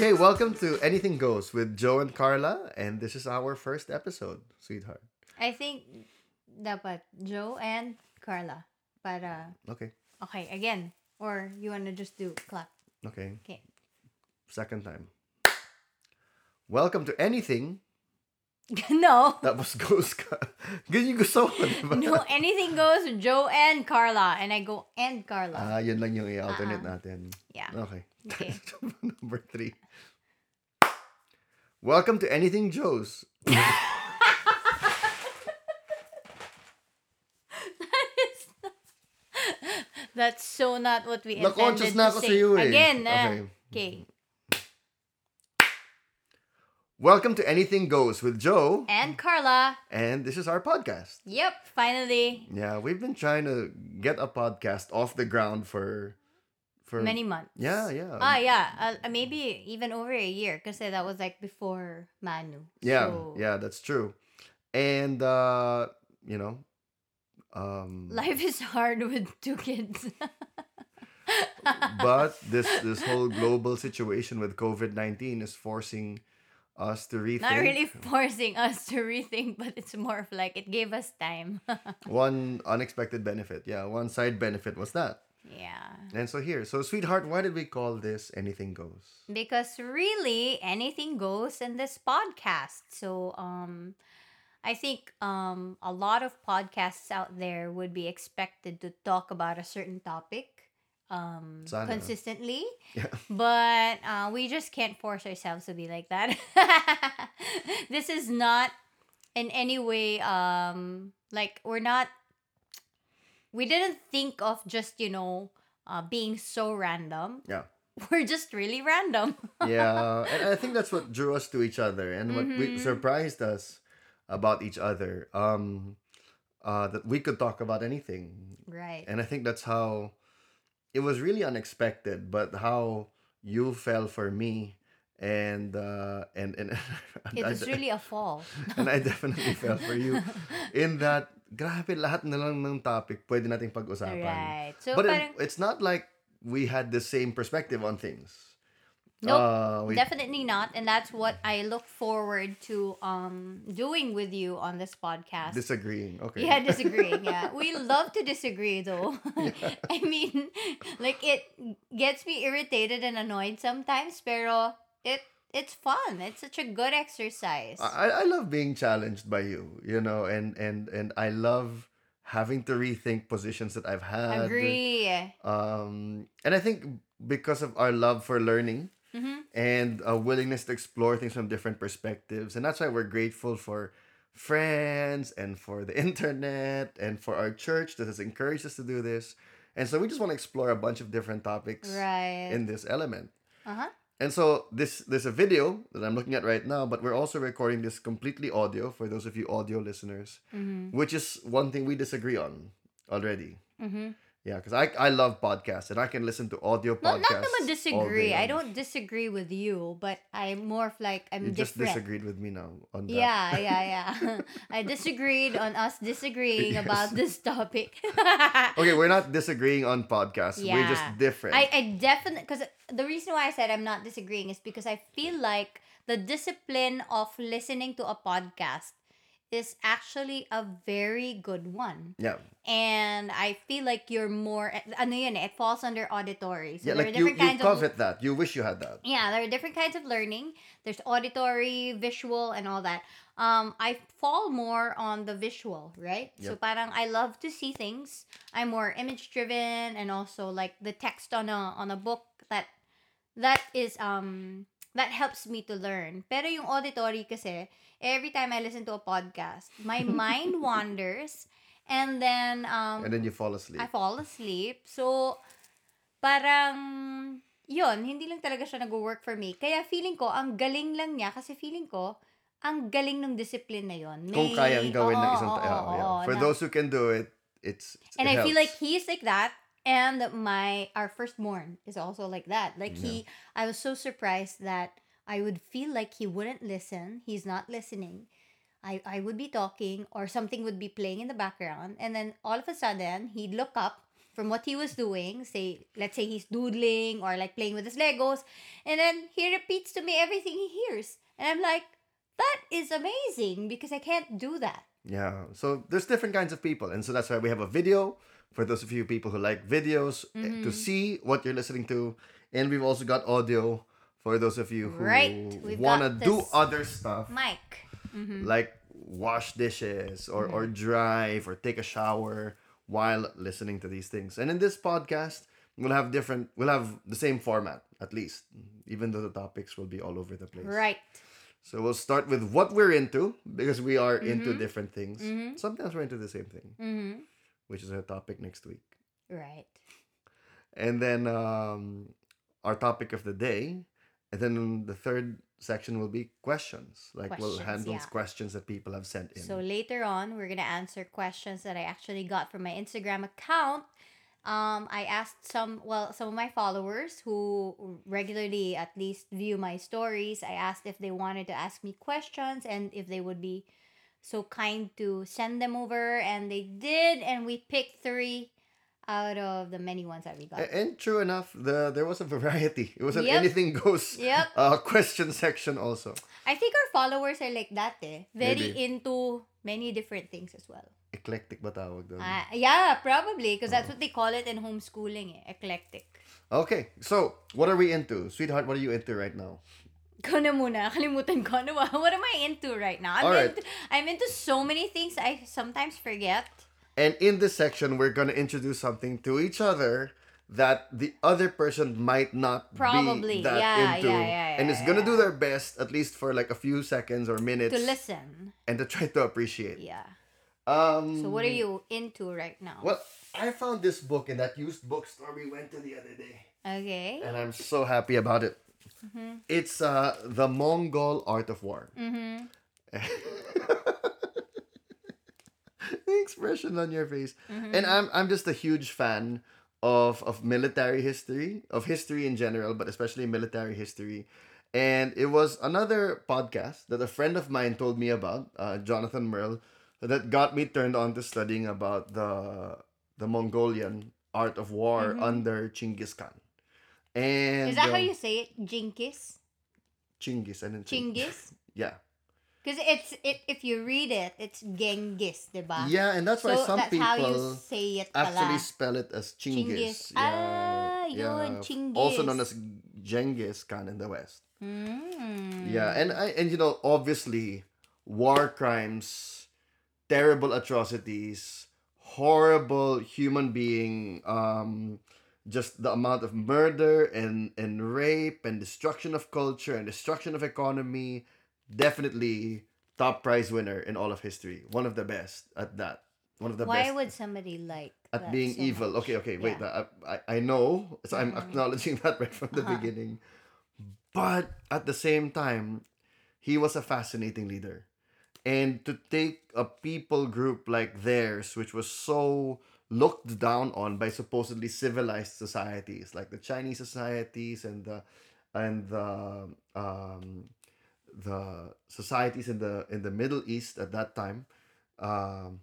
Okay, welcome to Anything Goes with Joe and Carla, and this is our first episode, sweetheart. I think dapat Joe and Carla. Para, Okay, okay, again. Or you wanna just do clap. okay. Okay. Second time. Welcome to Anything. no. Tapos goes ka. Ganyan yung gusto ko, di ba? No, anything goes with Joe and Carla. And I go and Carla. Ah, yun lang yung i-alternate Ah. natin. yeah. Okay. Okay. Number three. Welcome to Anything Joe's. That's so not what we Na-conscious intended na to ako say. eh. Again, ah. Okay. okay. Welcome to Anything Goes with Joe. And Carla. And this is our podcast. Yep, finally. Yeah, we've been trying to get a podcast off the ground for for Many months. Yeah, yeah. Ah, yeah. Uh, maybe even over a year. Because that was like before Manu. yeah, So, yeah, that's true. And uh, you know, um Life is hard with two kids. but this this whole global situation with COVID-19 is forcing us to rethink Not really forcing us to rethink, but it's more of like it gave us time. one unexpected benefit. Yeah, one side benefit was that. Yeah. And so here, so sweetheart, why did we call this anything goes? Because really anything goes in this podcast. So um I think um a lot of podcasts out there would be expected to talk about a certain topic um Sana. consistently. Yeah. But uh, we just can't force ourselves to be like that. this is not in any way um like we're not we didn't think of just, you know, uh, being so random. Yeah. We're just really random. yeah, and I think that's what drew us to each other and what we Mhm. surprised us about each other. Um, uh, that we could talk about anything, right. and I think that's how it was really unexpected, but how you fell for me, and uh, and and It was really a fall. and I definitely fell for you in that. Grabe lahat na lang ng topic pwede nating pag-usapan. right. So but it- it's not like we had the same perspective on things. Nope, Uh, we, definitely not. And that's what I look forward to um doing with you on this podcast. disagreeing. Okay. Yeah, disagreeing. Yeah, we love to disagree though. I mean, like it gets me irritated and annoyed sometimes, pero it it's fun. It's such a good exercise. I, I love being challenged by you, you know, and and and I love having to rethink positions that I've had. Agree. Um, and I think because of our love for learning Mm-hmm. and a willingness to explore things from different perspectives, and that's why we're grateful for friends and for the internet and for our church that has encouraged us to do this. And so we just want to explore a bunch of different topics Right. in this element. Uh huh. And so this there's a video that I'm looking at right now, but we're also recording this completely audio for those of you audio listeners, Mm-hmm. which is one thing we disagree on already. Mm-hmm. Yeah, because I I love podcasts and I can listen to audio No, not podcasts. naman disagree. I don't disagree with you, but I'm more of like I'm You just different. disagreed with me now on that. Yeah, yeah, yeah. I disagreed on us disagreeing Yes. about this topic. Okay, we're not disagreeing on podcasts. We're just different. I, I definitely because the reason why I said I'm not disagreeing is because I feel like the discipline of listening to a podcast is actually a very good one. yeah, And I feel like you're more ano yun eh, it falls under auditory. So yeah. there Like are you, different you kinds of covet that. You wish you had that. yeah, there are different kinds of learning. There's auditory, visual, and all that. Um, I fall more on the visual, right? So parang I love to see things. I'm more image driven, and also like the text on a on a book that that is um that helps me to learn. Pero yung auditory kasi, every time I listen to a podcast, my mind wanders, and then um And then you fall asleep. I fall asleep. So, parang, yun, hindi lang talaga siya nag-work for me. Kaya feeling ko, ang galing lang niya, kasi feeling ko, ang galing ng discipline na yun. Kung kayang gawin ng Oo, isang tao. oo, yeah. oo, For na- those who can do it, it's, it's and it I feel like helps. he's like that. And my our firstborn is also like that. Like he I was so surprised that I would feel like he wouldn't listen. He's not listening. I, I would be talking or something would be playing in the background and then all of a sudden he'd look up from what he was doing. Say, let's say he's doodling or like playing with his Legos, and then he repeats to me everything he hears, and I'm like, that is amazing because I can't do that. Yeah. So there's different kinds of people, and so that's why we have a video for those of you people who like videos eh, Mm-hmm. to see what you're listening to, and we've also got audio for those of you who Right. Wanna do other stuff Mike. Mm-hmm. like wash dishes or or drive or take a shower while listening to these things. And in this podcast, we'll have different. We'll have the same format at least, even though the topics will be all over the place. Right. So we'll start with what we're into because we are Mm-hmm. into different things. Sometimes we're into the same thing, Mm-hmm. Which is our topic next week. Right. And then um, our topic of the day. And then the third section will be questions. Like we'll Questions, handle yeah. questions that people have sent in. So later on, we're gonna answer questions that I actually got from my Instagram account. Um, I asked some, well, some of my followers who regularly at least view my stories. I asked if they wanted to ask me questions and if they would be so kind to send them over, and they did. And we picked three out of the many ones that we got. And true enough, the there was a variety. It was an Yep. anything goes Yep. uh, question section also. I think our followers are like that, eh? Very Maybe. into many different things as well. Eclectic ba tawag doon? Ah, yeah, probably because that's what they call it in homeschooling, eh, eclectic. Okay, so what are we into? Sweetheart, what are you into right now? Ko na muna, kalimutan ko. Ano? What am I into right now? I'm, Alright. into, I'm into so many things I sometimes forget. And in this section, we're gonna introduce something to each other that the other person might not Probably, be that yeah, into, yeah, yeah, and is gonna do their best at least for like a few seconds or minutes To listen. and to try to appreciate. Yeah. Um. So what are you into right now? Well, I found this book in that used bookstore we went to the other day. Okay. and I'm so happy about it. Mm-hmm. It's uh the Mongol Art of War. Mm-hmm. the expression on your face, Mm-hmm. and I'm I'm just a huge fan of of military history, of history in general, but especially military history. And it was another podcast that a friend of mine told me about, uh, Jonathan Merle, that got me turned on to studying about the the Mongolian art of war under Chinggis Khan. And. Is that how um, you say it? Jinkis? Chinggis? I didn't Chingis? Yeah. Because it's it if you read it, it's Genghis, diba? Yeah, and that's why so some that's people how you say it actually pala. spell it as Chinggis. Chinggis. Ah, yun, Also known as Genghis Khan in the West. Mm. Yeah, and I and you know obviously war crimes, terrible atrocities, horrible human being um just the amount of murder and and rape and destruction of culture and destruction of economy definitely top prize winner in all of history one of the best at that one of the Why best would somebody like at that being so evil. much? Okay, okay, wait. Yeah. I, I, know, so I'm Mhm. acknowledging that right from the Uh-huh. beginning. But at the same time, he was a fascinating leader. And to take a people group like theirs, which was so looked down on by supposedly civilized societies, like the Chinese societies and the and the um, the societies in the in the Middle East at that time, um,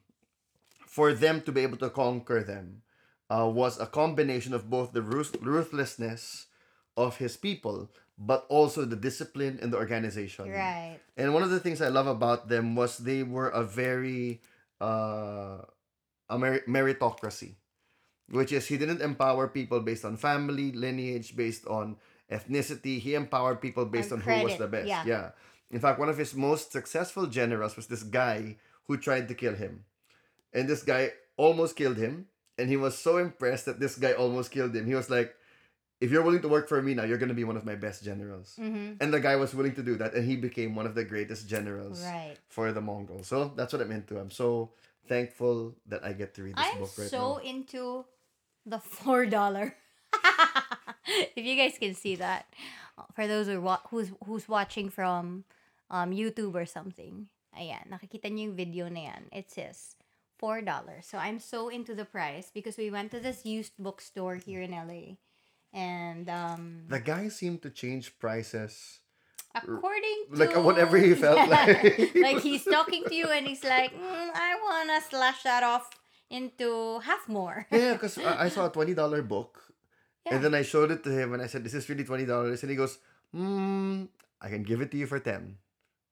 for them to be able to conquer them uh, was a combination of both the ruth- ruthlessness of his people, but also the discipline and the organization. Right. And one of the things I love about them was they were a very uh, a mer- meritocracy, which is he didn't empower people based on family lineage, based on ethnicity. He empowered people based on, On who was the best. yeah. yeah. In fact, one of his most successful generals was this guy who tried to kill him, and this guy almost killed him. And he was so impressed that this guy almost killed him. He was like, "If you're willing to work for me now, you're gonna be one of my best generals." Mm-hmm. And the guy was willing to do that, and he became one of the greatest generals Right. for the Mongols. So that's what I'm into. I'm so thankful that I get to read this book right now. I'm book right so now. into the four dollar. if you guys can see that, for those who wa- who's who's watching from um YouTube or something, ayan, nakikita niyo yung video na yan. It says four dollars. So I'm so into the price because we went to this used bookstore here in LA, and um, The guy seemed to change prices. According to like, whatever he felt like. like he's talking to you and he's like, mm, I wanna slash that off into half more. Yeah, because I, I saw a twenty dollar book, Yeah. and then I showed it to him, and I said, this "Is really twenty dollars?" And he goes, "Hmm, I can give it to you for 10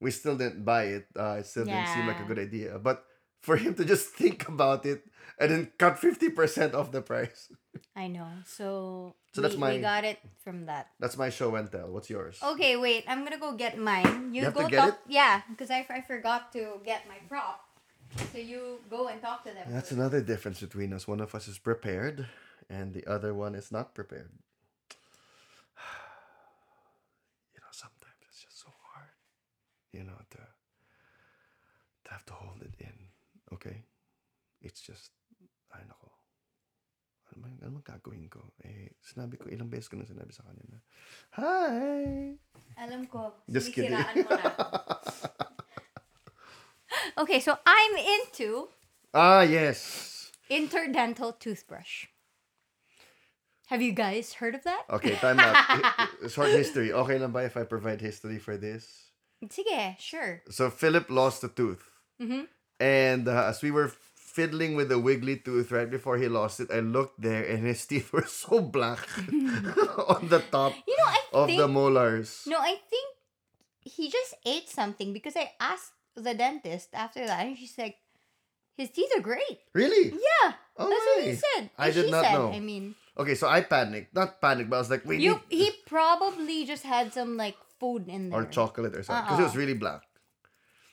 We still didn't buy it. Uh, it still didn't seem like a good idea. But for him to just think about it and then cut fifty percent off the price. I know. So, So that's we, my- we got it from that. That's my show and tell. What's yours? Okay, wait. I'm gonna go get mine. You, You go to talk. Yeah, because I, I forgot to get my prop. So you go and talk to them. That's first. another difference between us. One of us is prepared, and the other one is not prepared. You know, sometimes it's just so hard. You know, to to have to hold it in. Okay, it's just, ay nako. Ano man, ano man gagawin ko? Eh, sinabi ko, ilang beses ko na sinabi sa kanya na, Hi! Alam ko. Just kidding. mo na. okay, so I'm into ah, yes! interdental toothbrush. Have you guys heard of that? Okay, time out. Short history. Okay lang ba if I provide history for this? Sige, sure. So Philip lost a tooth. Mhm. And uh, as we were fiddling with the wiggly tooth right before he lost it, I looked there and his teeth were so black on the top You know, I of think the molars. no, I think he just ate something because I asked the dentist after that, and she's like, "His teeth are great." Really? Yeah, Oh, that's what he said. I did she not said, know. I mean, Okay, so I panicked. Not panicked, but I was like, wait, you need- he probably just had some like food in there. or chocolate or something. Because it was Uh-uh. really black.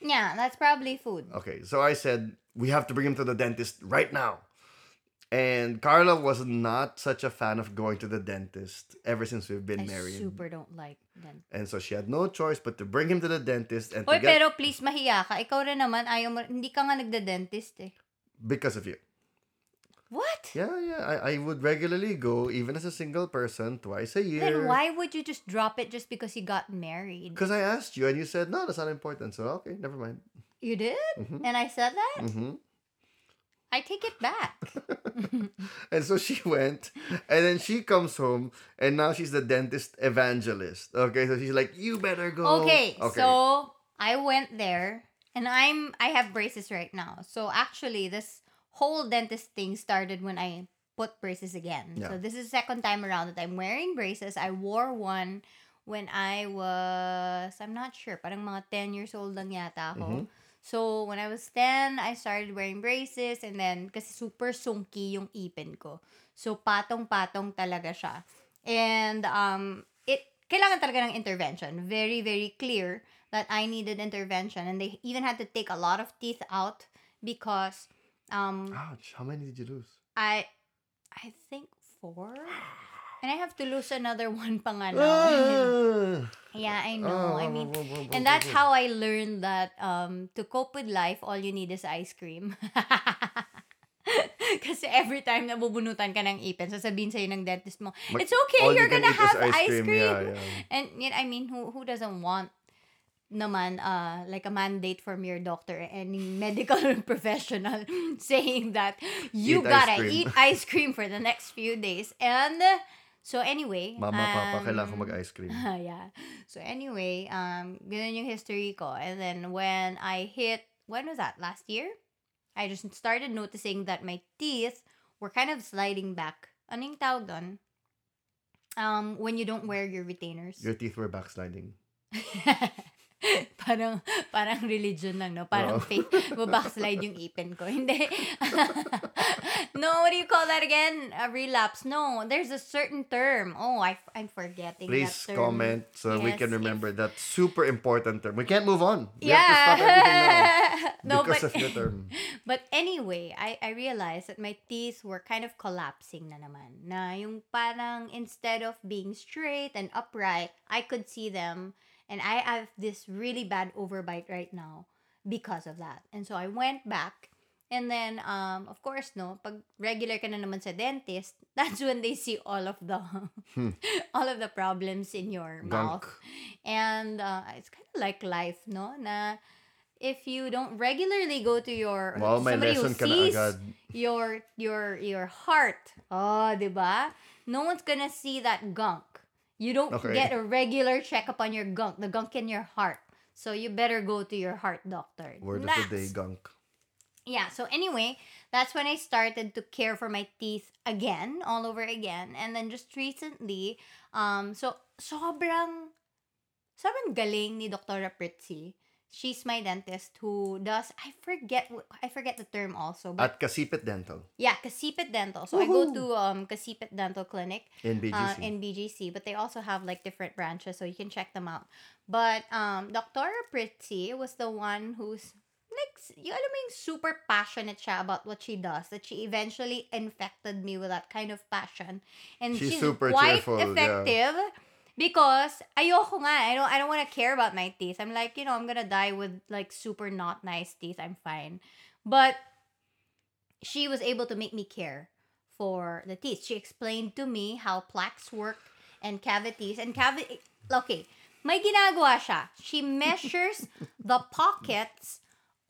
Yeah, that's probably food. Okay, so I said, we have to bring him to the dentist right now. And Carla was not such a fan of going to the dentist ever since we've been I married. super don't like them. And so she had no choice but to bring him to the dentist and to get pero please mahiya ka. Ikaw rin naman, ayaw mo, hindi ka nga nagda-dentist eh. because of you. What? Yeah, yeah. I, I would regularly go, even as a single person, twice a year. Then why would you just drop it just because you got married? Because I asked you and you said, no, that's not important. So, okay, never mind. You did? Mhm. And I said that? hmm I take it back. And so she went, and then she comes home, and now she's the dentist evangelist. Okay, so she's like, you better go. Okay, Okay, so I went there and I'm I have braces right now. So actually this whole dentist thing started when I put braces again. Yeah. So this is the second time around that I'm wearing braces. I wore one when I was I'm not sure, parang mga 10 years old lang yata ako. Mhm. So when I was 10, I started wearing braces and then kasi super sunky yung ipin ko. So patong-patong talaga siya. And um it kailangan talaga ng intervention. Very very clear that I needed intervention and they even had to take a lot of teeth out because um Ouch, how many did you lose? I I think four and I have to lose another one pa nga. Ah. yeah, I know. Oh, I mean and that's how I learned that um to cope with life, all you need is ice cream. Kasi every time na bubunutan ka ng ipin, sasabihin sa'yo ng dentist mo, Mag- it's okay, you you're gonna eat is have ice cream. Yeah, yeah. And I mean, who who doesn't want naman uh like a mandate from your doctor any medical professional saying that you Eat gotta cream. eat ice cream for the next few days and uh, so anyway Mama, papa, um, kailangan ko mag-ice cream. yeah. So anyway, um, ganun yung history ko. And then when I hit, when was that? Last year? I just started noticing that my teeth were kind of sliding back. Ano yung tawag doon? Um, when you don't wear your retainers. Your teeth were backsliding. parang parang religion lang, no? Parang Oo. faith. Babackslide yung ipin ko. Hindi. no, what do you call that again? A relapse. No, there's a certain term. Oh, I, I'm forgetting Please that term. comment so we Yes, can if- remember that super important term. We can't move on. We have to yeah. stop everything now no, because but, of the term. but anyway, I, I realized that my teeth were kind of collapsing na naman. Na yung parang instead of being straight and upright, I could see them. And I have this really bad overbite right now because of that. And so I went back. And then, um, of course, no, pag regular ka na naman sa dentist, that's when they see all of the all of the problems in your mouth. And uh, it's kind of like life, no? Na if you don't regularly go to your may somebody who sees your your your heart. Oh, 'di ba? No one's gonna see that gunk. You don't Okay. get a regular checkup on your gunk, the gunk in your heart. So you better go to your heart doctor. Word of the day, gunk. yeah so anyway that's when i started to care for my teeth again all over again and then just recently um so sobrang sobrang galing ni Dr. Pritzi she's my dentist who does i forget i forget the term also but At Kasipit Dental yeah kasipit dental so i go to um kasipit dental clinic in BGC. uh, in BGC, but they also have like different branches, so you can check them out. But um, Dr. Pritzi was the one who's like, you alam mo yung super passionate siya about what she does, that she eventually infected me with that kind of passion. And She's she's, super quite cheerful, yeah. Because ayoko nga, I don't, I don't want to care about my teeth. I'm like, you know, I'm gonna die with like super not nice teeth. I'm fine. But she was able to make me care for the teeth. She explained to me how plaques work and cavities and cavity. Okay, may ginagawa siya. She measures the pockets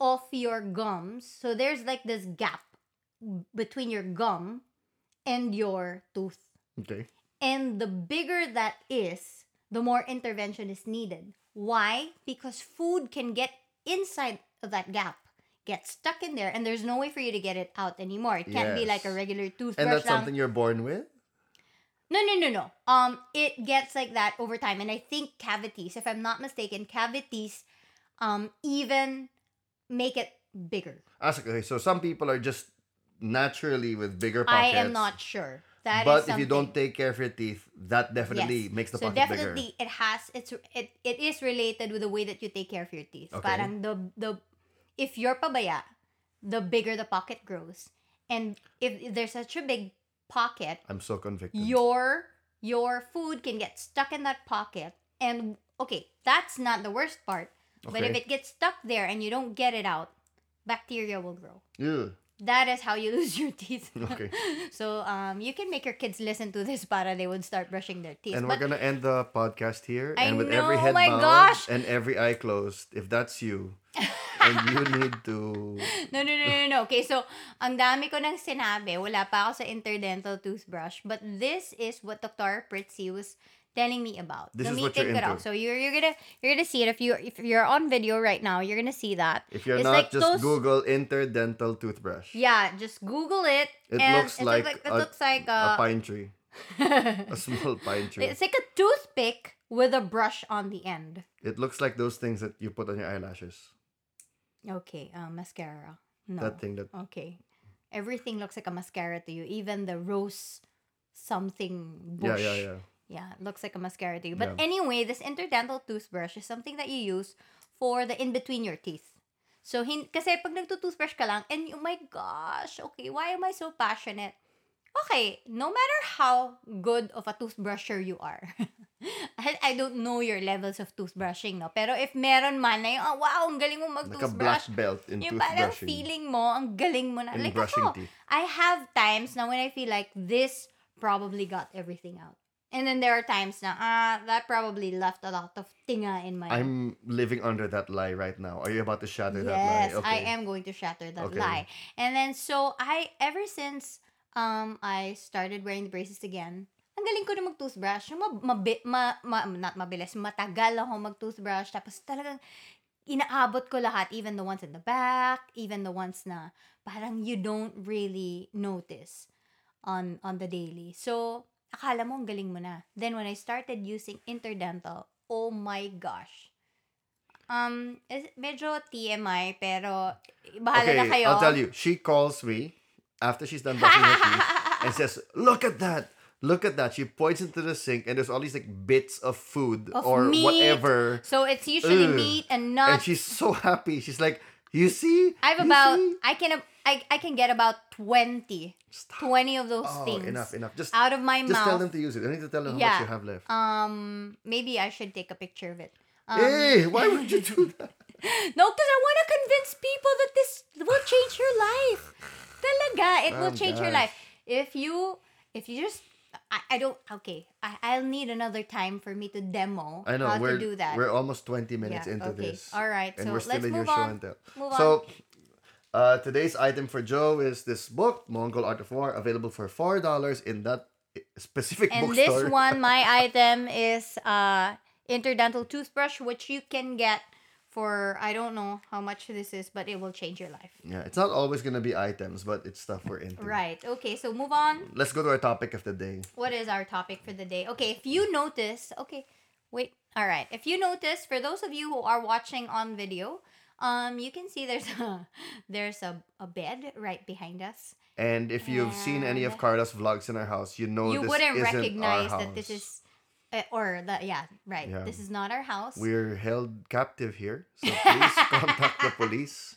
of your gums. So there's like this gap between your gum and your tooth. okay. And the bigger that is, the more intervention is needed. Why? Because food can get inside of that gap, get stuck in there, and there's no way for you to get it out anymore. It can't be like a regular toothbrush. And that's lang. something you're born with? No, no, no, no. Um, it gets like that over time, and I think cavities, if I'm not mistaken, cavities, um, even make it bigger. So- okay, so some people are just naturally with bigger pockets. I am not sure. That but if you don't take care of your teeth, that definitely Yes. makes the so pocket bigger. definitely it has it's it it is related with the way that you take care of your teeth. Okay. Parang the the if you're pabaya, the bigger the pocket grows. And if there's such a big pocket, I'm so convicted. your your food can get stuck in that pocket and okay, that's not the worst part. Okay. But if it gets stuck there and you don't get it out, bacteria will grow. Ew. That is how you lose your teeth. Okay. so um you can make your kids listen to this para they would start brushing their teeth. And but we're gonna end the podcast here. I and with every know, head my bowed gosh. and every eye closed, if that's you, and you need to No, no, no, no, no. Okay, so, ang dami ko nang sinabi. Wala pa ako sa interdental toothbrush. But this is what Dr. Pritzi was telling me about. This is what you're into. So, you're, you're gonna, you're gonna see it. If, you, if you're on video right now, you're gonna see that. if you're It's not like just those- Google interdental toothbrush. Yeah, just Google it. It looks it like, it a, looks like a a, pine tree. A small pine tree. it's like a toothpick with a brush on the end. It looks like those things that you put on your eyelashes. Okay, uh, mascara. No. That thing that Okay. Everything looks like a mascara to you. Even the rose something bush. yeah, yeah. Yeah, it looks like a mascara to you. But Yeah. anyway, this interdental toothbrush is something that you use for the in between your teeth. So, hin kasi pag nagtutoothbrush ka lang, and oh my gosh, okay, why am I so passionate? Okay, no matter how good of a toothbrusher you are, I, I don't know your levels of toothbrushing, no? Pero if meron man na yung, oh, wow, ang galing mo Like a mag-toothbrush. black belt in Yung parang toothbrushing. feeling mo, ang galing mo na. In like brushing ako, teeth. I have times na when I feel like this probably got everything out. And then there are times na, ah, that probably left a lot of tinga in my... I'm living under that lie right now. Are you about to shatter that lie? yes, I am going to shatter that Okay. lie. And then, so, I, ever since um I started wearing the braces again, ang galing ko na mag-toothbrush. Yung ma, mabi, ma, ma, not mabilis, matagal ako mag-toothbrush. Tapos talagang inaabot ko lahat, even the ones in the back, even the ones na parang you don't really notice on on the daily. So, akala mo ang galing mo na. Then when I started using interdental, oh my gosh. Um, is, medyo TMI, pero bahala okay, na kayo. I'll tell you. She calls me after she's done brushing her teeth and says, "Look at that! Look at that!" She points into the sink and there's all these like bits of food Of or meat. whatever, So it's usually Ugh. meat and nuts. and she's so happy. She's like, "You see? I have You about see? I can I, I can get about 20 Stop. 20 of those Oh, things enough, enough. Just out of my mouth. just tell them to use it. I need to tell them how much you have left. Um maybe I should take a picture of it. Um, hey, why would you do that? No, because I want to convince people that this will change your life. Talaga, it will Oh, change your life. If you, if you just, I, I don't, okay, I, I'll need another time for me to demo I know how to do that. we're almost twenty minutes Yeah, into okay. this. All right, and so we're still let's in your move show on. and tell. Move on. Uh, today's item for Joe is this book, Mongol Art of War, available for four dollars in that specific and this one, my item is uh interdental toothbrush, which you can get for I don't know how much this is, but it will change your life. Yeah, it's not always gonna be items, but it's stuff we're into. Right. Okay, so move on. Let's go to our topic of the day. What is our topic for the day? Okay, if you notice, okay, wait. All right. If you notice, for those of you who are watching on video, um, you can see there's a there's a, a bed right behind us. And if you've seen any of And- Carla's vlogs in our house, you know you this wouldn't recognize that this is, uh, or that yeah, right. Yeah. This is not our house. We're held captive here, so please contact the police.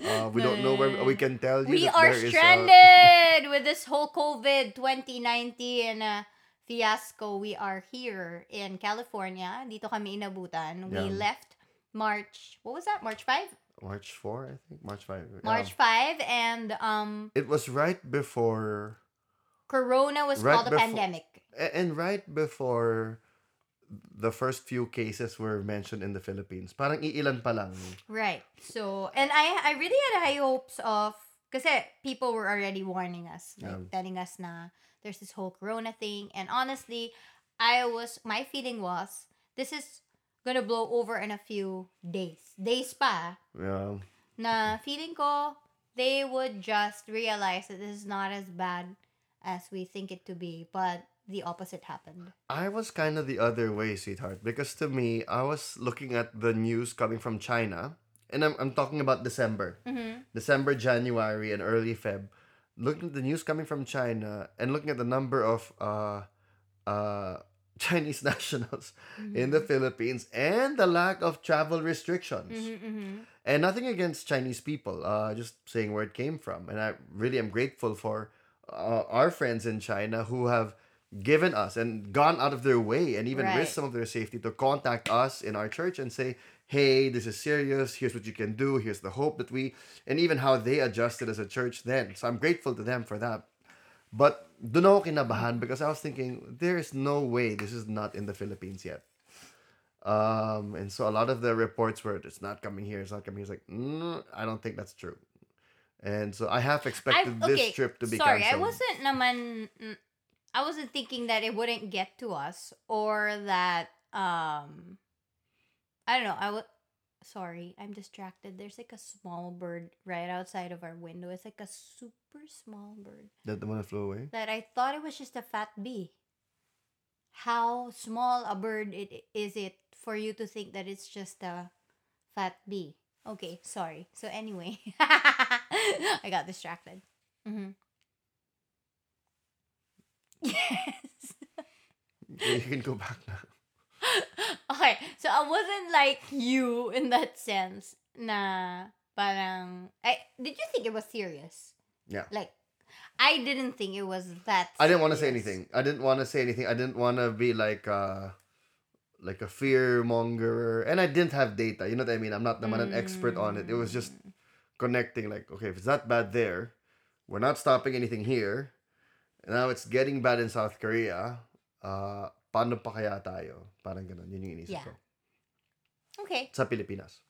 Uh, we don't know where we can tell you. We are is a- stranded with this whole COVID 2019 uh, fiasco. We are here in California. Dito kami inabutan. We left March, what was that? March 5? March four, I think March five. yeah. March 5 and um It was right before, Corona was Right called a befo- pandemic. and right before the first few cases were mentioned in the Philippines. Parang iilan pa lang. Right. So, and I I really had high hopes of kasi people were already warning us, like Yeah. telling us na there's this whole corona thing and honestly, I was my feeling was this is gonna blow over in a few days. Days pa Yeah. na feeling ko they would just realize that this is not as bad as we think it to be, but the opposite happened. I was kind of the other way, sweetheart, because to me, I was looking at the news coming from China, and I'm, I'm talking about December, Mhm. December, January, and early Feb. Looking at the news coming from China and looking at the number of uh, uh, Chinese nationals in the Philippines and the lack of travel restrictions. Mhm, mhm. And nothing against Chinese people, uh, just saying where it came from. And I really am grateful for uh, our friends in China who have given us and gone out of their way and even Right. risked some of their safety to contact us in our church and say, hey, this is serious. Here's what you can do. Here's the hope that we, and even how they adjusted as a church then. So I'm grateful to them for that. But doon ako kinabahan because I was thinking, there is no way this is not in the Philippines yet. Um, and so a lot of the reports were it's not coming here, it's not coming here. It's like, mm, I don't think that's true. And so I half expected I- this trip to be sorry, I wasn't naman I wasn't thinking that it wouldn't get to us or that um I don't know, I would sorry, I'm distracted. There's like a small bird right outside of our window. It's like a super small bird that the one that flew away. that I thought it was just a fat bee. How small a bird it is it for you to think that it's just a fat bee? Okay, sorry. So anyway, I got distracted. hmm Yes. you can go back now. I wasn't like you in that sense. Na parang I did you think it was serious? Yeah. Like I didn't think it was that. I didn't want to say anything. I didn't want to say anything. I didn't want to be like uh like a fear monger. And I didn't have data. You know what I mean? I'm not naman an expert on it. It was just Mm. connecting like, okay, if it's that bad there, we're not stopping anything here. Now it's getting bad in South Korea. Uh, paano pa kaya tayo? Parang ganun. Yun yung inisip Yeah. ko. Okay. Sa Pilipinas.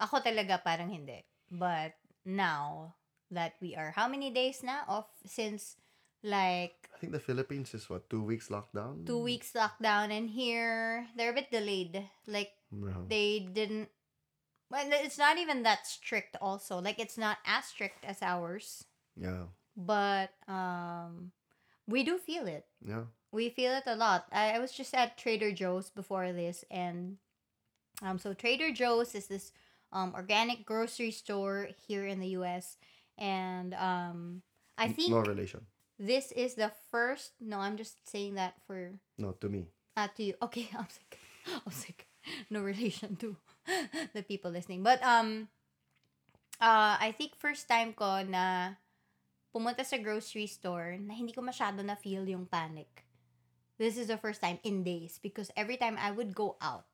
Ako talaga parang hindi. But now that we are how many days na off since like I think the Philippines is what, two weeks lockdown? two weeks lockdown and here they're a bit delayed. Like No. they didn't well it's not even that strict also. Like it's not as strict as ours. Yeah. But um we do feel it. Yeah. We feel it a lot. I, I was just at Trader Joe's before this and um so Trader Joe's is this um organic grocery store here in the US and um I think No relation. this is the first no I'm just saying that for No, to me. uh, to you. Okay, I'm sick. I was like no relation to the people listening. But um uh I think first time ko na pumunta sa grocery store na hindi ko masyado na feel yung panic. This is the first time in days because every time I would go out,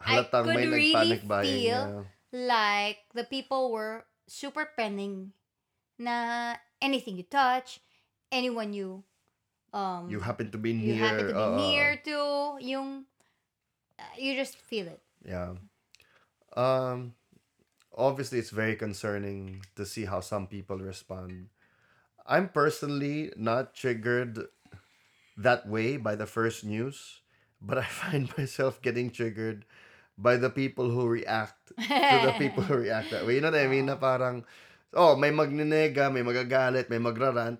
I Halatang may could really nagpanic buying. feel yeah. like the people were super penning na anything you touch, anyone you um You happen to be near. you happen to be uh, near to yung uh, you just feel it. Yeah. Um obviously it's very concerning to see how some people respond. I'm personally not triggered that way by the first news, but I find myself getting triggered by the people who react to the people who react that way. You know what I mean? Na parang, oh, may magninega, may magagalit, may magrarant.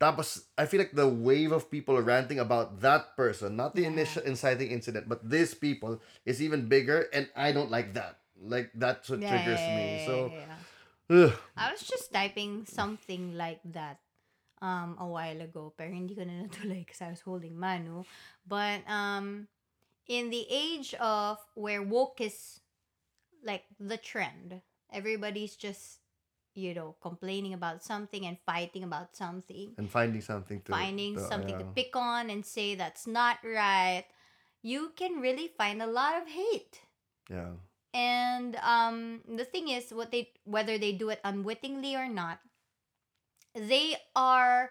Tapos, I feel like the wave of people ranting about that person, not the Yeah. initial inciting incident, but these people is even bigger, and I don't like that. Like, that's what Yeah, triggers yeah, me. So, yeah, yeah. ugh. I was just typing something like that um a while ago, pero hindi ko na natuloy because I was holding Manu. But um in the age of where woke is like the trend, everybody's just you know complaining about something and fighting about something, and finding something to finding to- something to pick on and say that's not right. You can really find a lot of hate. Yeah. And um, the thing is, what they whether they do it unwittingly or not, they are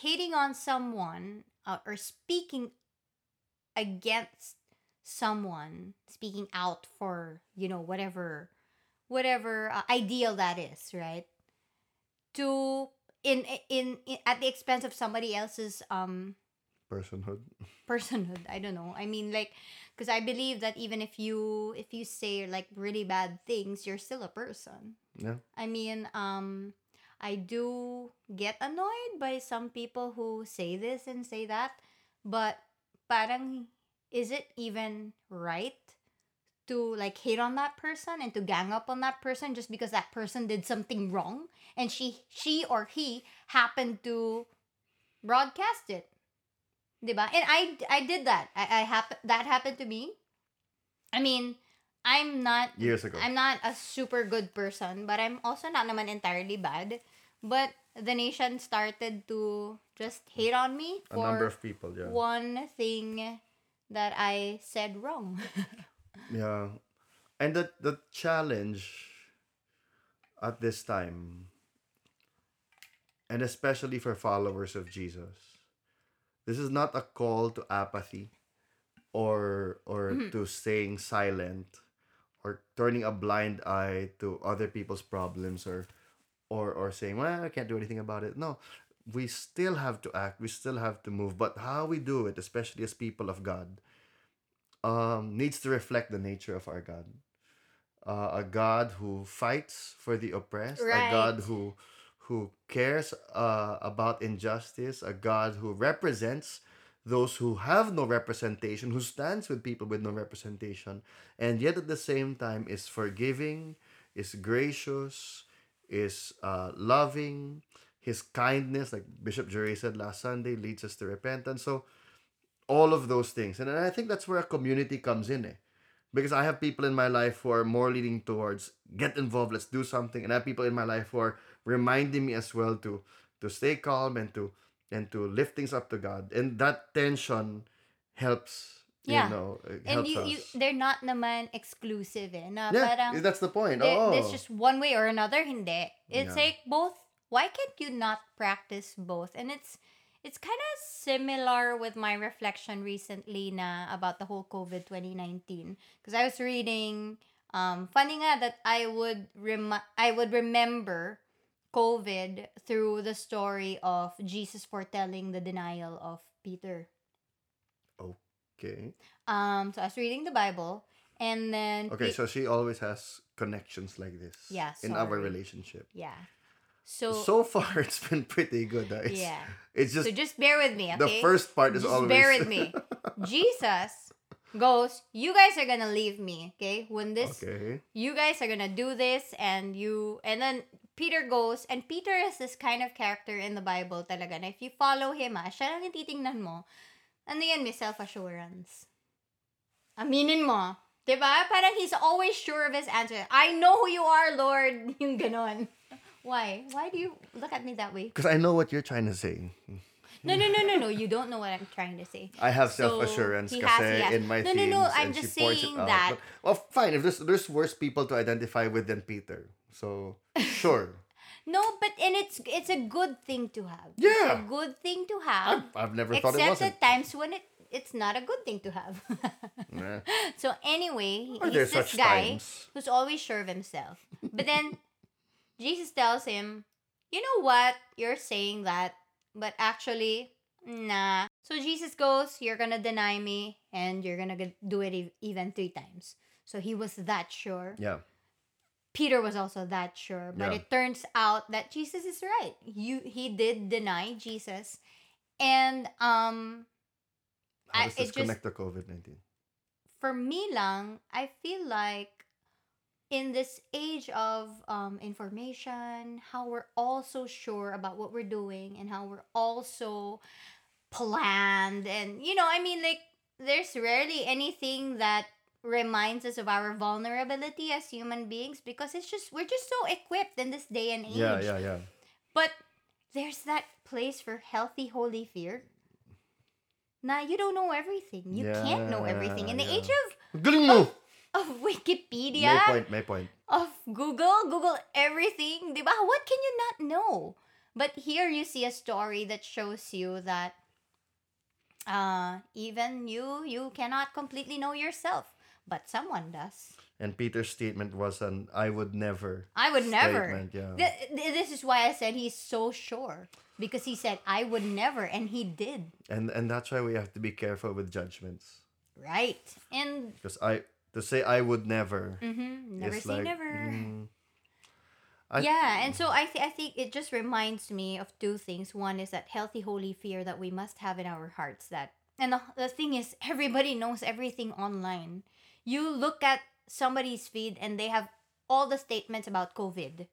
hating on someone uh, or speaking against someone, speaking out for you know whatever, whatever uh, ideal that is, right? To in, in in at the expense of somebody else's um Personhood. personhood i don't know i mean like because i believe that even if you if you say like really bad things you're still a person Yeah. i mean um i do get annoyed by some people who say this and say that but parang is it even right to like hate on that person and to gang up on that person just because that person did something wrong and she she or he happened to broadcast it Diba? And I I did that. I I happen that happened to me. I mean, I'm not Years ago. I'm not a super good person, but I'm also not naman entirely bad. But the nation started to just hate on me a number for of people, yeah. one thing that I said wrong. Yeah. And the the challenge at this time and especially for followers of Jesus. This is not a call to apathy or or Mhm. to staying silent or turning a blind eye to other people's problems or or or saying, "Well, I can't do anything about it." No. We still have to act. We still have to move, but how we do it, especially as people of God, um, needs to reflect the nature of our God. Uh, a God who fights for the oppressed, a God who who cares uh, about injustice, a God who represents those who have no representation, who stands with people with no representation, and yet at the same time is forgiving, is gracious, is uh, loving. His kindness, like Bishop Jury said last Sunday, leads us to repentance. So all of those things. And I think that's where a community comes in eh. Because I have people in my life who are more leaning towards get involved, let's do something. And I have people in my life who are reminding me as well to to stay calm and to and to lift things up to God. And that tension helps, Yeah. you know, it and helps you, you they're not naman exclusive eh. Na yeah, parang that's the point. oh, there's just one way or another hindi it's Yeah. like both why can't you not practice both and it's it's kind of similar with my reflection recently na about the whole covid 2019 because i was reading um funny nga that i would rem- i would remember covid through the story of jesus foretelling the denial of peter okay. um so i was reading the bible and then Okay, Pe- so she always has connections like this Yeah, in our relationship. yeah so, So far, it's been pretty good. uh, It's, yeah It's just so just bear with me, okay? the first part is Just always bear with me. Jesus goes, You guys are gonna leave me, okay? When this okay. you guys are gonna do this and you and then Peter goes and Peter is this kind of character in the Bible talaga na if you follow him ah, siya lang titingnan mo. Ano yan, may self-assurance. Aminin mo. 'Di ba? Parang he's always sure of his answer. I know who you are, Lord. Yung ganon. Why? Why do you look at me that way? Because I know what you're trying to say. No, no, no, no, no. You don't know what I'm trying to say. I have So, self assurance he kasi has- he has- in my No, no, no, I'm just saying that- But, well, fine. If there's there's worse people to identify with than Peter, so sure. No, but and it's it's a good thing to have. It's Yeah. a good thing to have. I've, I've never thought it except wasn't. at times when it it's not a good thing to have. Nah. so anyway, Are he's this guy times? who's always sure of himself. But then Jesus tells him, "You know what? You're saying that, but actually, nah." So Jesus goes, "You're gonna deny me," and you're gonna do it even three times. So he was that sure. Yeah. Peter was also that sure, but Yeah. it turns out that Jesus is right. You he did deny Jesus, and um How I- does this it just- connect to COVID 19? for me lang, I feel like in this age of um, information, how we're all so sure about what we're doing and how we're all so planned. And, you know, I mean, like, there's rarely anything that reminds us of our vulnerability as human beings because it's just, we're just so equipped in this day and age. Yeah, yeah, yeah. But there's that place for healthy, holy fear. Nah, you don't know everything. You can't know everything. In the Yeah, age of Galing mo! of May Wikipedia, point, may point. of Google, Google everything, diba? What can you not know? But here you see a story that shows you that uh even you you cannot completely know yourself, but someone does. And Peter's statement was an I would never. I would never. Yeah. Th- th- this is why I said he's so sure because he said I would never and he did. And and that's why we have to be careful with judgments. Right. And Because I to say I would never mhm, never say like, never. mm, yeah, and so I, th- I think it just reminds me of two things. One is that healthy, holy fear that we must have in our hearts. That and the, the thing is, everybody knows everything online. You look at somebody's feed and they have all the statements about COVID,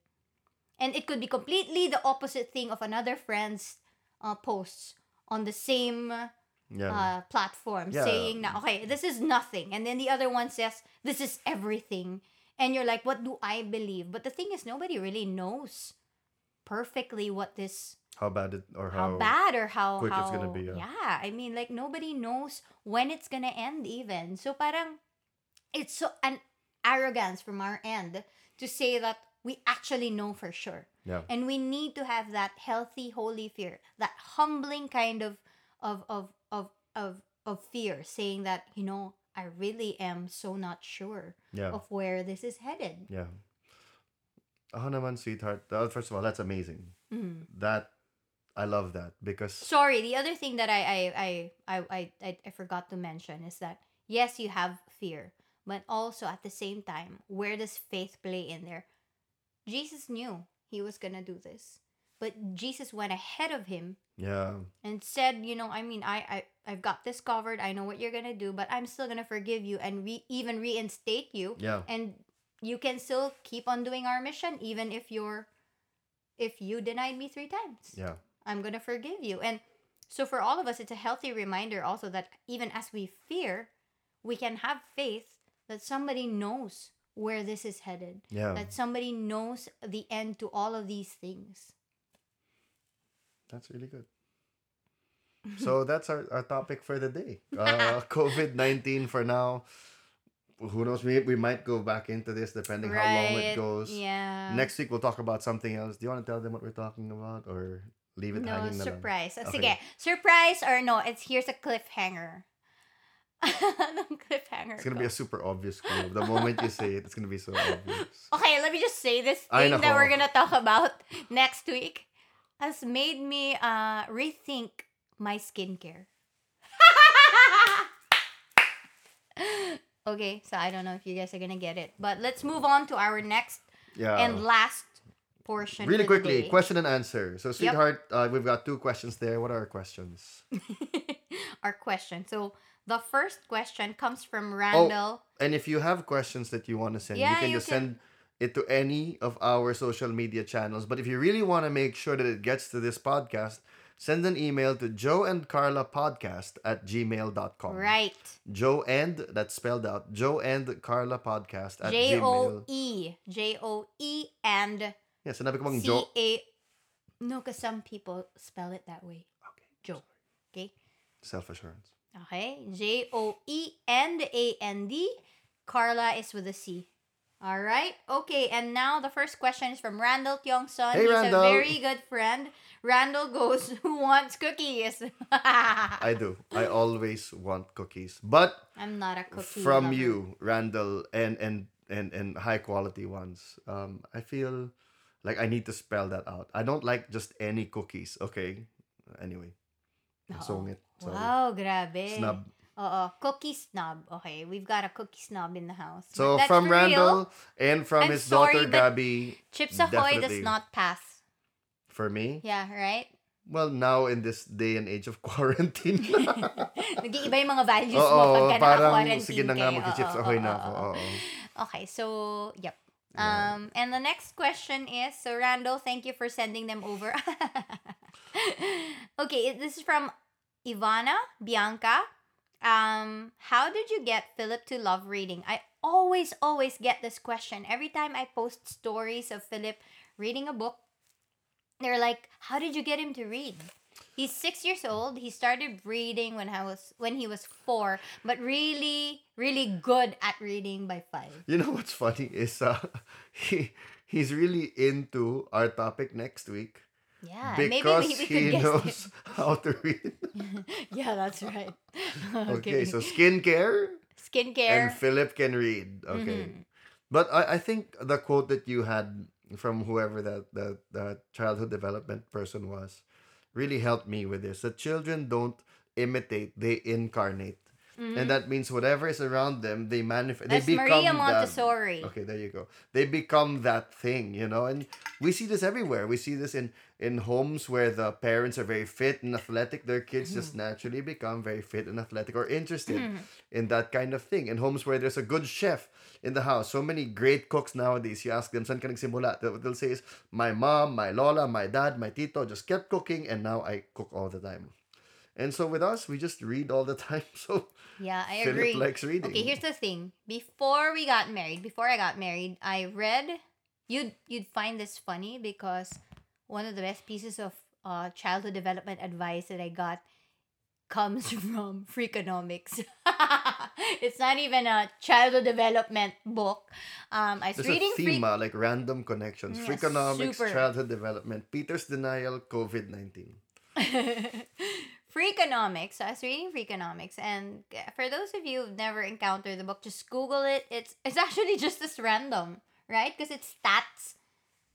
and it could be completely the opposite thing of another friend's uh, posts on the same yeah. uh, platform Yeah. saying na okay this is nothing and then the other one says this is everything and you're like what do i believe but the thing is nobody really knows perfectly what this how bad it or how, how, bad or how quick how it's gonna be, yeah. yeah i mean like nobody knows when it's gonna end even so parang it's so an arrogance from our end to say that we actually know for sure yeah. and we need to have that healthy holy fear that humbling kind of of of of of, of fear saying that you know i really am so not sure Yeah. of where this is headed Yeah. Ako naman, sweetheart. uh, first of all, that's amazing. Mhm. That I love that because sorry the other thing that I i i i i i forgot to mention is that yes you have fear but also at the same time where does faith play in there? Jesus knew he was gonna do this but jesus went ahead of him yeah, and said, you know, I mean, I, I I've got this covered. I know what you're gonna do, but I'm still gonna forgive you and re- even reinstate you, yeah, and you can still keep on doing our mission, even if you're, if you denied me three times. yeah, I'm gonna forgive you, and so for all of us, it's a healthy reminder also that even as we fear, we can have faith that somebody knows where this is headed, yeah. that somebody knows the end to all of these things. That's really good. So that's our, our topic for the day. Uh, COVID 19 for now. Who knows? We, we might go back into this depending how long it goes. Yeah. Next week, we'll talk about something else. Do you want to tell them what we're talking about or leave it no, hanging lang? surprise. Okay. Sige, surprise or no, it's here's a cliffhanger. Cliffhanger It's to be a super obvious clue. The moment you say it, it's to be so obvious. Okay, let me just say this thing that we're gonna talk about next week has made me uh rethink my skincare. okay, so I don't know if you guys are gonna get it, but let's move on to our next Yeah. and last portion. Really quickly, question and answer. So, sweetheart, uh, we've got two questions there. What are our questions? our question. So the first question comes from oh, Randall. Oh, And if you have questions that you want to send, you Yeah, can you just can- send it to any of our social media channels. But if you really want to make sure that it gets to this podcast, send an email to Joe and Carla podcast at gmail.com. Right. Joe and, that's spelled out, Joe and Carla podcast at J O gmail. E. J O E and Yeah, sinabi ko bang Joe. A. No, because some people spell it that way. Okay. Joe. Okay. Self-assurance. Okay. J O E and A N D. Carla is with a C. All right. Okay. And now the first question is from Randall Kyongson. Hey, He's Randall. a very good friend. Randall goes, Who wants cookies? I do. I always want cookies. But I'm not a cookie. from lover. you, Randall, and and and and high quality ones. Um, I feel like I need to spell that out. I don't like just any cookies. Okay. Anyway, Oo. song it. Sorry. Wow, grabe. Snub. Oo, cookie snob. Okay, we've got a cookie snob in the house. So that's from for real. Randall and from I'm his daughter sorry, but- Gabby, Chips Ahoy does definitely. not pass. for me, Yeah, right? well, now in this day and age of quarantine, Nag-iiba yung mga values mo oo, pagka parang naka-quarantine sige na nga, kayo. mag-chips Oo, ahoy oo, na ako. oo. Oo. Okay, so, yep. Um, and the next question is, so Randall, thank you for sending them over. okay, this is from Ivana Bianca. Um, how did you get Philip to love reading? I always, always get this question every time I post stories of Philip reading a book. They're like, "How did you get him to read?" He's six years old. He started reading when I was when he was four, but really, really good at reading by five. You know what's funny is uh, he he's really into our topic next week Yeah, because maybe we he knows it. how to read. yeah, that's right. okay, so skincare skincare. and Philip can read. Okay. Mhm. But I, I think the quote that you had from whoever that, that that childhood development person was really helped me with this. That children don't imitate, they incarnate. Mhm. And that means whatever is around them, they manifest they That's become Maria that- Montessori. Okay, there you go. They become that thing, you know, and we see this everywhere. We see this in in homes where the parents are very fit and athletic. Their kids just Mm-hmm. naturally become very fit and athletic or interested Mhm. in that kind of thing. In homes where there's a good chef in the house, so many great cooks nowadays. You ask them, "Saan ka nagsimula?" They'll, they'll say, is, "My mom, my lola, my dad, my tito just kept cooking, and now I cook all the time." And so with us, we just read all the time. So Yeah, I Philip agree. likes reading. Okay, here's the thing. Before we got married, before I got married, I read you'd you'd find this funny because one of the best pieces of uh, childhood development advice that I got comes from Freakonomics. it's not even a childhood development book. Um, I was There's reading a theme, ah, like random connections. Yeah, Freakonomics, super. childhood development, Peter's denial, COVID 19. Freakonomics. So I was reading Freakonomics, and for those of you who've never encountered the book, just Google it. It's it's actually just as random, right? Because it's stats,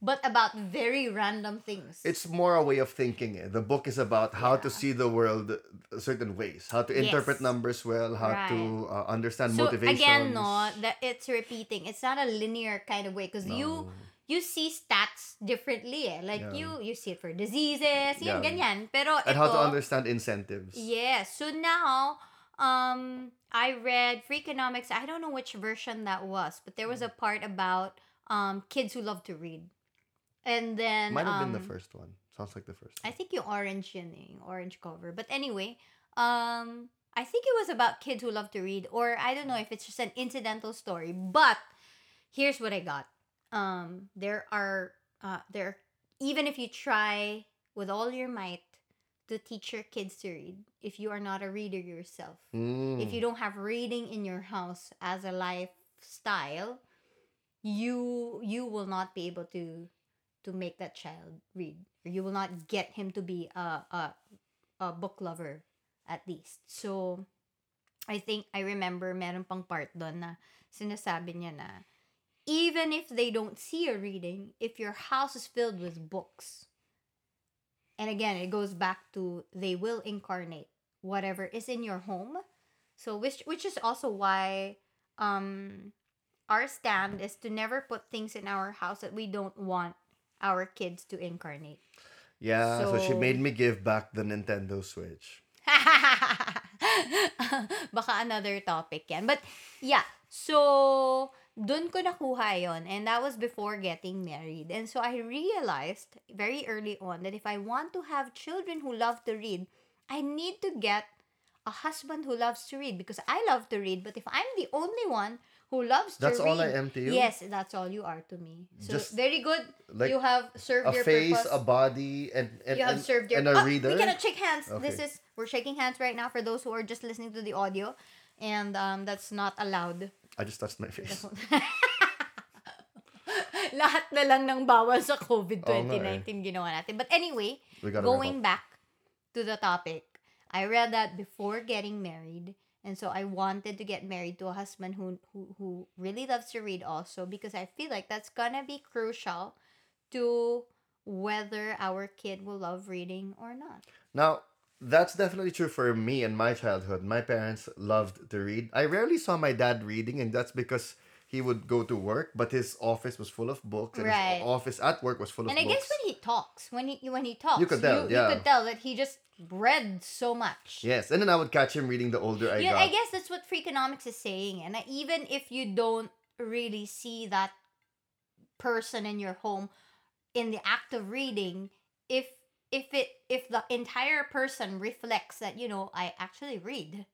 but about very random things. It's more a way of thinking. The book is about how to see the world certain ways, how to interpret Yes. numbers well, how Right. to uh, understand so motivations. again, no, that it's repeating. It's not a linear kind of way because No. you see stats differently. Eh. Like Yeah. you you see it for diseases, yan Yeah. ganyan. Pero and ito, how to understand incentives. Yes. So now, um, I read Freakonomics. I don't know which version that was, but there was a part about um kids who love to read, and then Might have um, been the first one. Sounds like the first. I One. think yung orange yun eh, yung orange cover. But anyway, um, I think it was about kids who love to read, or I don't know if it's just an incidental story. But here's what I got. Um, there are uh there even if you try with all your might to teach your kids to read, if you are not a reader yourself, Mm. if you don't have reading in your house as a lifestyle, you you will not be able to to make that child read. Or you will not get him to be a a, a book lover at least. So I think I remember meron pang part doon na sinasabi niya na even if they don't see a reading, if your house is filled with books, and again, it goes back to they will incarnate whatever is in your home. So which which is also why um our stand is to never put things in our house that we don't want our kids to incarnate. Yeah, so, she made me give back the Nintendo Switch. Baka another topic yan. But, yeah. So, dun ko nakuha yon And that was before getting married. And so, I realized very early on that if I want to have children who love to read, I need to get a husband who loves to read because I love to read. But if I'm the only one who loves to read. That's all I am to you? Yes, that's all you are to me. So, Just very good. like you have served A your face, purpose a body, and and, you have and, served your and a Oh, reader. We cannot shake hands. This is we're shaking hands right now for those who are just listening to the audio, and um, that's not allowed. I just touched my face. Lahat na lang ng bawal sa COVID Oo nga 2019 ginawa natin. But anyway, going back to the topic, I read that before getting married, and so I wanted to get married to a husband who who who really loves to read also because I feel like that's gonna be crucial to whether our kid will love reading or not. Now, That's definitely true for me in my childhood. My parents loved to read. I rarely saw my dad reading, and that's because he would go to work, but his office was full of books, and Right. his office at work was full of books. And I books. guess when he talks, when he when he talks, you could tell, yeah. you could tell that he just read so much. yes, and then I would catch him reading the older I yeah, got. I guess that's what Freakonomics is saying. And even if you don't really see that person in your home in the act of reading, if if it if the entire person reflects that you know I actually read,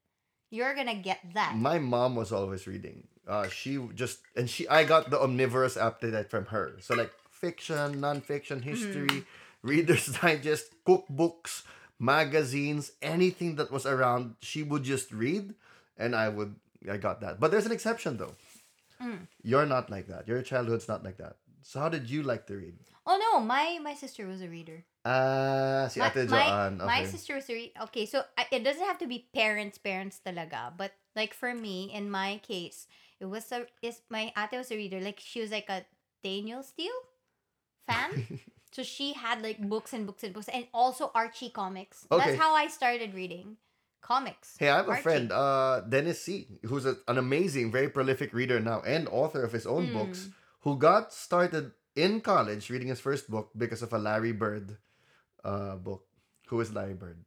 you're gonna get that. My mom was always reading. Uh, she just and she I got the omnivorous appetite from her. So like fiction, non-fiction, history, Reader's Digest, cookbooks, magazines, anything that was around, she would just read, and I would I got that. But there's an exception though. Mm. You're not like that. Your childhood's not like that. So how did you like to read? Oh no, my my sister was a reader. Ah, si my, Ate my, Joanne. my Okay. sister was a reader. okay so I, it doesn't have to be parents parents talaga but like for me in my case it was a is my ate was a reader like she was like a Danielle Steel fan so she had like books and books and books and also Archie comics Okay. that's how I started reading comics Hey, I have a friend, uh, Dennis C., who's a, an amazing, very prolific reader now and author of his own Hmm. books, who got started in college reading his first book because of a Larry Bird uh, book. Who is Larry Bird?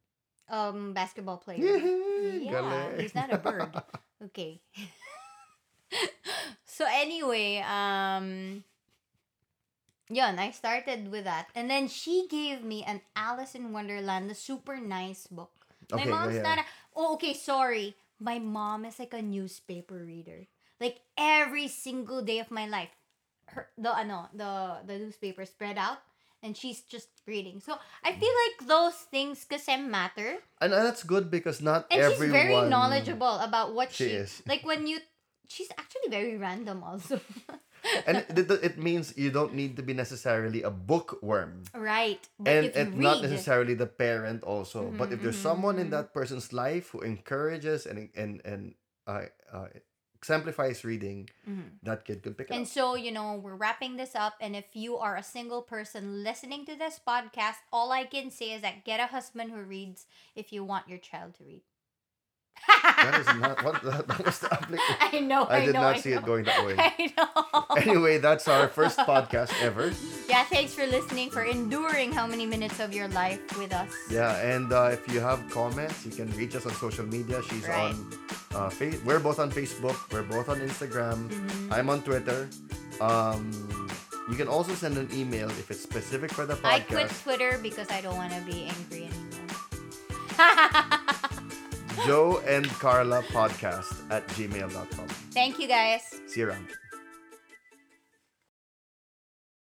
um basketball player Yay! Yeah, Galing. he's not a bird. Okay. so anyway, um yun, I started with that. And then she gave me an Alice in Wonderland, the super nice book. My Okay, yeah, mom's yeah. not a Oh, okay, sorry. My mom is like a newspaper reader. Like every single day of my life. Her the ano, the the newspaper spread out and she's just reading. So I feel like those things kasi matter. And uh, that's good because not And everyone. she's very knowledgeable about what She she, is. like when you she's actually very random also. And it, it, means you don't need to be necessarily a bookworm. right. And it's read. not necessarily the parent also but if there's Mhm, someone in mhm. that person's life who encourages and and and uh, uh, exemplifies reading Mhm. that kid could pick it And up so, you know, we're wrapping this up. And if you are a single person listening to this podcast, all I can say is that get a husband who reads if you want your child to read. That is not what that, that was the application I know. I, i did know, not I see it going that way I know. anyway that's our first podcast ever Yeah, thanks for listening, for enduring how many minutes of your life with us. yeah and uh, if you have comments you can reach us on social media she's Right. on uh, fa- we're both on facebook we're both on instagram Mhm. i'm on twitter um you can also send an email if it's specific for the podcast. I quit Twitter because I don't want to be angry anymore. Joe and Carla podcast at gmail.com. Thank you guys. See you around.